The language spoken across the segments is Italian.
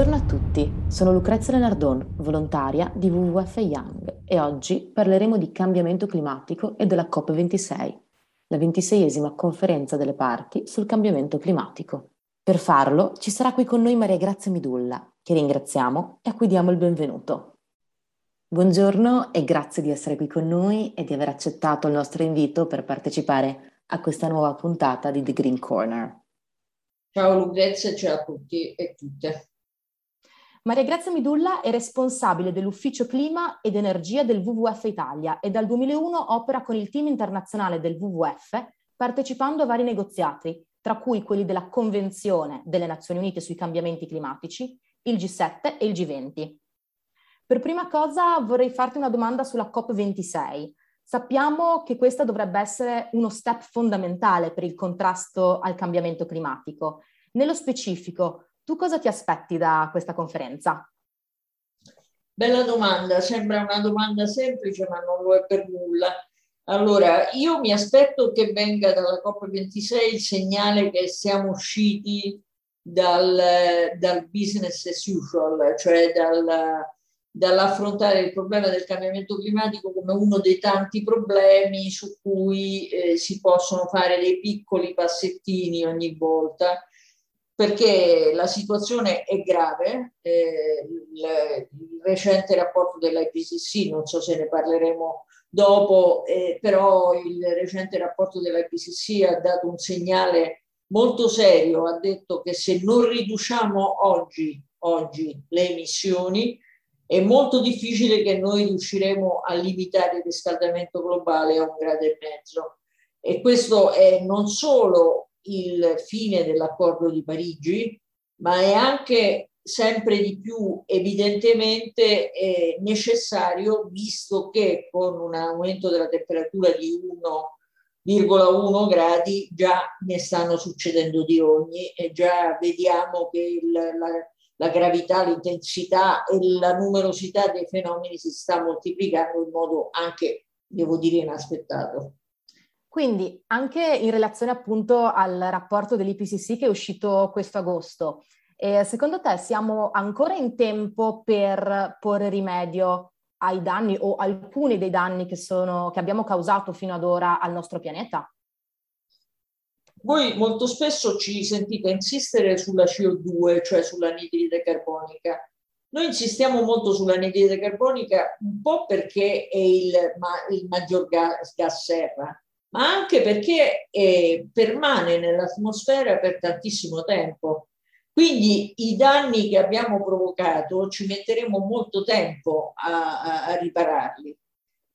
Buongiorno a tutti, sono Lucrezia Lenardon, volontaria di WWF Young e oggi parleremo di cambiamento climatico e della COP26, la ventiseiesima conferenza delle parti sul cambiamento climatico. Per farlo ci sarà qui con noi Maria Grazia Midulla, che ringraziamo e a cui diamo il benvenuto. Buongiorno e grazie di essere qui con noi e di aver accettato il nostro invito per partecipare a questa nuova puntata di The Green Corner. Ciao Lucrezia, ciao a tutti e tutte. Maria Grazia Midulla è responsabile dell'Ufficio Clima ed Energia del WWF Italia e dal 2001 opera con il team internazionale del WWF partecipando a vari negoziati, tra cui quelli della Convenzione delle Nazioni Unite sui cambiamenti climatici, il G7 e il G20. Per prima cosa vorrei farti una domanda sulla COP26. Sappiamo che questa dovrebbe essere uno step fondamentale per il contrasto al cambiamento climatico. Nello specifico, tu cosa ti aspetti da questa conferenza? Bella domanda, sembra una domanda semplice ma non lo è per nulla. Allora, io mi aspetto che venga dalla COP26 il segnale che siamo usciti dal, dal business as usual, cioè dal, dall'affrontare il problema del cambiamento climatico come uno dei tanti problemi su cui eh, si possono fare dei piccoli passettini ogni volta perché la situazione è grave. Eh, il, recente rapporto dell'IPCC, non so se ne parleremo dopo, eh, però il recente rapporto dell'IPCC ha dato un segnale molto serio, ha detto che se non riduciamo oggi, oggi le emissioni, è molto difficile che noi riusciremo a limitare il riscaldamento globale a un grado e mezzo. E questo è non solo il fine dell'accordo di Parigi, ma è anche sempre di più evidentemente eh, necessario visto che con un aumento della temperatura di 1,1 gradi già ne stanno succedendo di ogni e già vediamo che il, la, la gravità, l'intensità e la numerosità dei fenomeni si sta moltiplicando in modo anche, devo dire, inaspettato. Quindi anche in relazione appunto al rapporto dell'IPCC che è uscito questo agosto, eh, secondo te siamo ancora in tempo per porre rimedio ai danni o alcuni dei danni che, sono, che abbiamo causato fino ad ora al nostro pianeta? Voi molto spesso ci sentite insistere sulla CO2, cioè sull'anidride carbonica. Noi insistiamo molto sull'anidride carbonica un po' perché è il, ma, il maggior gas, gas serra, ma anche perché eh, permane nell'atmosfera per tantissimo tempo. Quindi i danni che abbiamo provocato ci metteremo molto tempo a, a, a ripararli.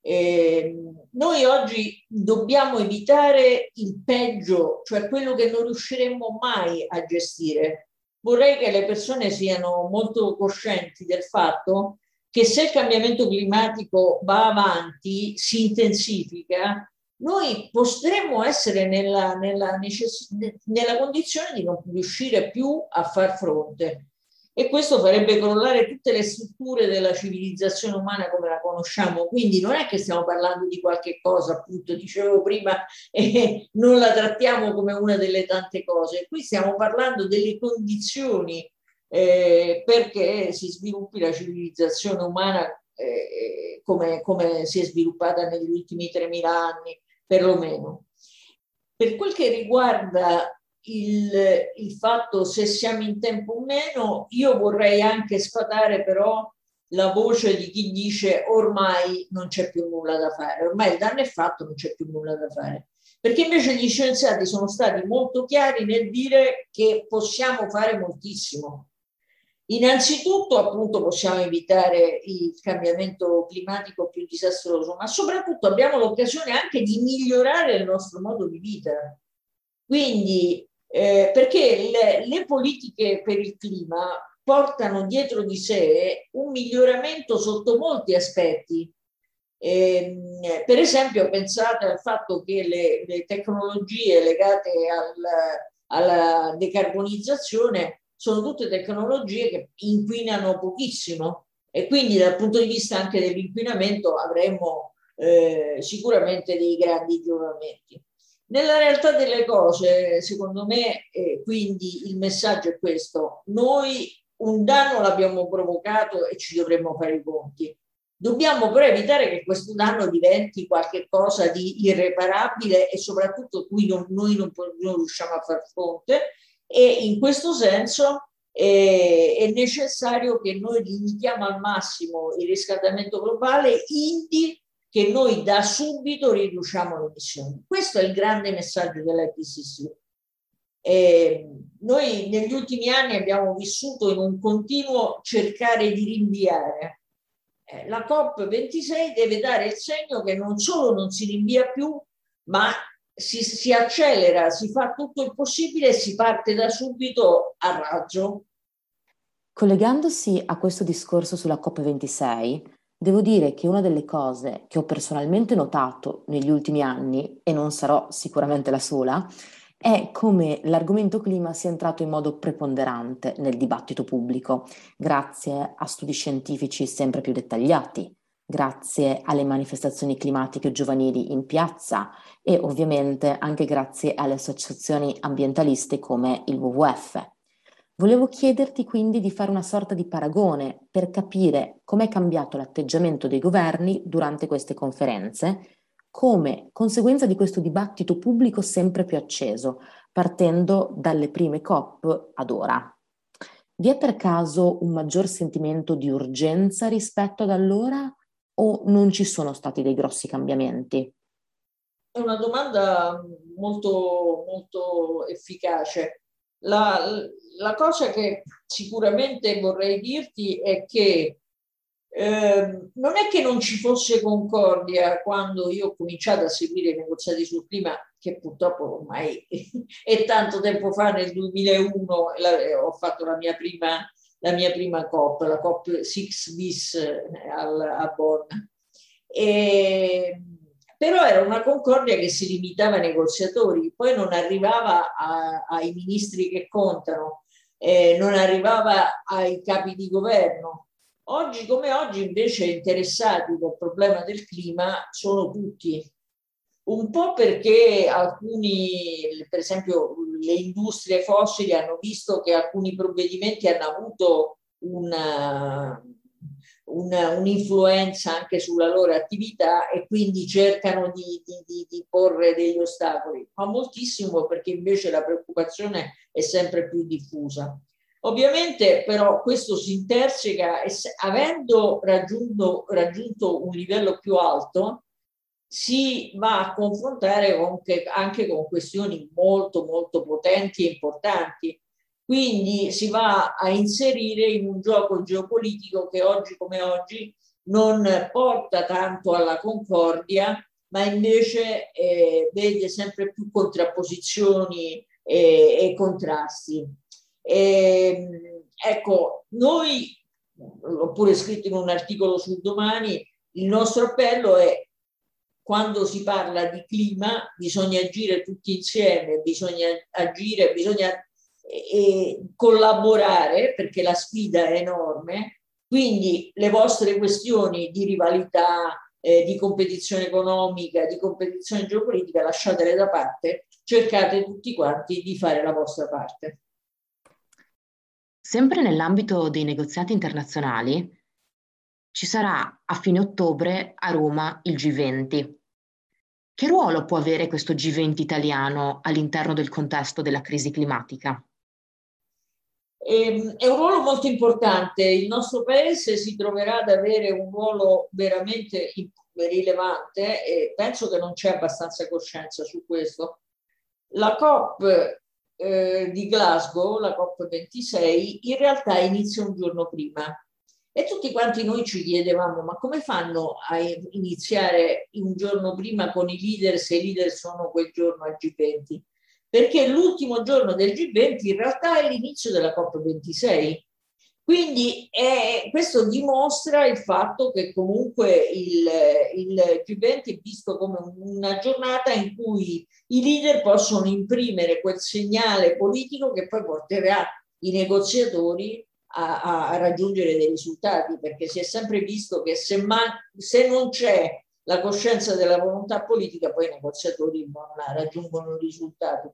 Eh, noi oggi dobbiamo evitare il peggio, cioè quello che non riusciremo mai a gestire. Vorrei che le persone siano molto coscienti del fatto che se il cambiamento climatico va avanti, si intensifica, noi potremmo essere nella, nella, necess- nella condizione di non riuscire più a far fronte. E questo farebbe crollare tutte le strutture della civilizzazione umana come la conosciamo. Quindi non è che stiamo parlando di qualche cosa, appunto, dicevo prima, e non la trattiamo come una delle tante cose. Qui stiamo parlando delle condizioni eh, perché si sviluppi la civilizzazione umana eh, come, come si è sviluppata negli ultimi 3.000 anni perlomeno. Per quel che riguarda il, il fatto se siamo in tempo o meno, io vorrei anche sfatare però la voce di chi dice ormai non c'è più nulla da fare, ormai il danno è fatto, non c'è più nulla da fare. Perché invece gli scienziati sono stati molto chiari nel dire che possiamo fare moltissimo. Innanzitutto appunto possiamo evitare il cambiamento climatico più disastroso, ma soprattutto abbiamo l'occasione anche di migliorare il nostro modo di vita. Quindi, eh, perché le, le politiche per il clima portano dietro di sé un miglioramento sotto molti aspetti. Eh, per esempio, pensate al fatto che le, le tecnologie legate al, alla decarbonizzazione sono tutte tecnologie che inquinano pochissimo e quindi dal punto di vista anche dell'inquinamento avremmo eh, sicuramente dei grandi giovamenti. Nella realtà delle cose, secondo me, eh, quindi il messaggio è questo, noi un danno l'abbiamo provocato e ci dovremmo fare i conti. Dobbiamo però evitare che questo danno diventi qualcosa di irreparabile e soprattutto cui non, noi non, non, riusciamo a far fronte e in questo senso eh, è necessario che noi limitiamo al massimo il riscaldamento globale indi che noi da subito riduciamo le emissioni. Questo è il grande messaggio dell'IPCC. Eh, noi negli ultimi anni abbiamo vissuto in un continuo cercare di rinviare. Eh, la COP26 deve dare il segno che non solo non si rinvia più, ma si, si accelera, si fa tutto il possibile e si parte da subito a raggio. Collegandosi a questo discorso sulla COP26, Devo dire che una delle cose che ho personalmente notato negli ultimi anni, e non sarò sicuramente la sola, è come l'argomento clima sia entrato in modo preponderante nel dibattito pubblico, grazie a studi scientifici sempre più dettagliati, grazie alle manifestazioni climatiche giovanili in piazza e ovviamente anche grazie alle associazioni ambientaliste come il WWF. Volevo chiederti quindi di fare una sorta di paragone per capire com'è cambiato l'atteggiamento dei governi durante queste conferenze, come conseguenza di questo dibattito pubblico sempre più acceso, partendo dalle prime COP ad ora. Vi è per caso un maggior sentimento di urgenza rispetto ad allora o non ci sono stati dei grossi cambiamenti? È una domanda molto, molto efficace. La, la cosa che sicuramente vorrei dirti è che eh, non è che non ci fosse concordia quando io ho cominciato a seguire i negoziati sul clima, che purtroppo ormai è tanto tempo fa, nel 2001 la, ho fatto la mia prima, la mia prima COP, la COP 6 bis eh, al, a Bonn. E, però era una concordia che si limitava ai negoziatori, poi non arrivava a, ai ministri che contano, eh, non arrivava ai capi di governo. Oggi come oggi invece interessati del problema del clima sono tutti, un po' perché alcuni, per esempio le industrie fossili hanno visto che alcuni provvedimenti hanno avuto una, un'influenza anche sulla loro attività e quindi cercano di, di, di, porre degli ostacoli, ma moltissimo perché invece la preoccupazione è sempre più diffusa. Ovviamente però questo si interseca avendo raggiunto, raggiunto un livello più alto si va a confrontare con, anche con questioni molto molto potenti e importanti quindi si va a inserire in un gioco geopolitico che oggi come oggi non porta tanto alla concordia, ma invece eh, vede sempre più contrapposizioni e, e contrasti. E, ehm, ecco, noi, l'ho pure scritto in un articolo sul domani, il nostro appello è quando si parla di clima bisogna agire tutti insieme, bisogna agire, bisogna e collaborare perché la sfida è enorme, quindi le vostre questioni di rivalità, eh, di competizione economica, di competizione geopolitica lasciatele da parte, cercate tutti quanti di fare la vostra parte. Sempre nell'ambito dei negoziati internazionali ci sarà a fine ottobre a Roma il G20. Che ruolo può avere questo G20 italiano all'interno del contesto della crisi climatica? Ehm, è un ruolo molto importante. Il nostro paese si troverà ad avere un ruolo veramente rilevante e penso che non c'è abbastanza coscienza su questo. La COP eh, di Glasgow, la COP26, in realtà inizia un giorno prima. E tutti quanti noi ci chiedevamo, ma come fanno a iniziare un giorno prima con i leader se i leader sono quel giorno al G20? perché l'ultimo giorno del G20 in realtà è l'inizio della COP26. Quindi è, questo dimostra il fatto che comunque il, il G20 è visto come una giornata in cui i leader possono imprimere quel segnale politico che poi porterà i negoziatori a, a raggiungere dei risultati, perché si è sempre visto che se, man, se non c'è la coscienza della volontà politica, poi i negoziatori non raggiungono i risultati.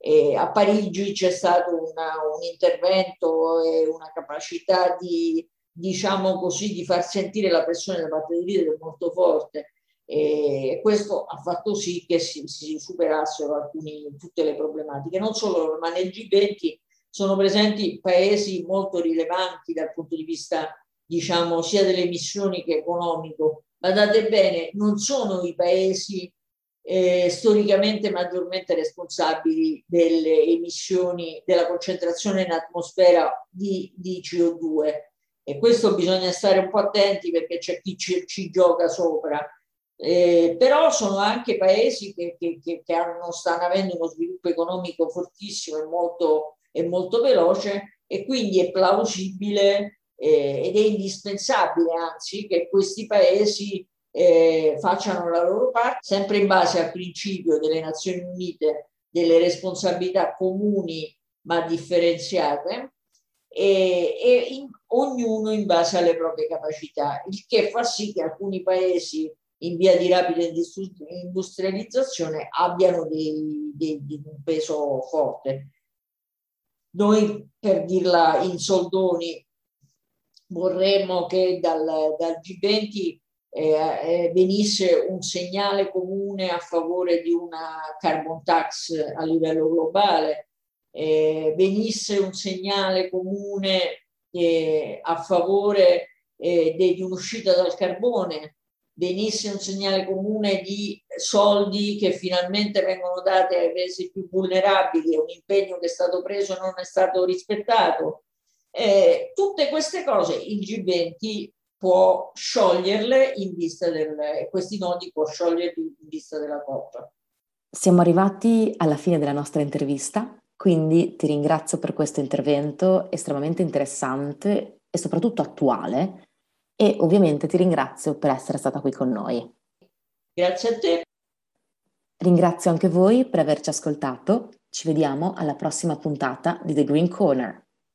E a Parigi c'è stato una, un intervento e una capacità di, diciamo così, di far sentire la pressione da parte dei leader molto forte. E questo ha fatto sì che si, si superassero alcuni, tutte le problematiche. Non solo, ma nel G20 sono presenti paesi molto rilevanti dal punto di vista, diciamo, sia delle emissioni che economico. Guardate bene, non sono i paesi eh, storicamente maggiormente responsabili delle emissioni, della concentrazione in atmosfera di, di CO2. E questo bisogna stare un po' attenti perché c'è chi ci, ci gioca sopra. Eh, però sono anche paesi che, che, che, che hanno, stanno avendo uno sviluppo economico fortissimo e molto, e molto veloce e quindi è plausibile eh, ed è indispensabile anzi che questi paesi eh, facciano la loro parte, sempre in base al principio delle Nazioni Unite delle responsabilità comuni ma differenziate e, e in, ognuno in base alle proprie capacità, il che fa sì che alcuni paesi in via di rapida industrializzazione abbiano dei, dei, di un peso forte. Noi, per dirla in soldoni, vorremmo che dal, dal G20 eh, eh, venisse un segnale comune a favore di una carbon tax a livello globale, eh, venisse un segnale comune eh, a favore eh, di un'uscita dal carbone, venisse un segnale comune di soldi che finalmente vengono dati ai paesi più vulnerabili, un impegno che è stato preso e non è stato rispettato. Eh, tutte queste cose il G20 può scioglierle in vista del, questi nodi può scioglierli in vista della Coppa. Siamo arrivati alla fine della nostra intervista, quindi ti ringrazio per questo intervento estremamente interessante e soprattutto attuale e ovviamente ti ringrazio per essere stata qui con noi. Grazie a te. Ringrazio anche voi per averci ascoltato. Ci vediamo alla prossima puntata di The Green Corner.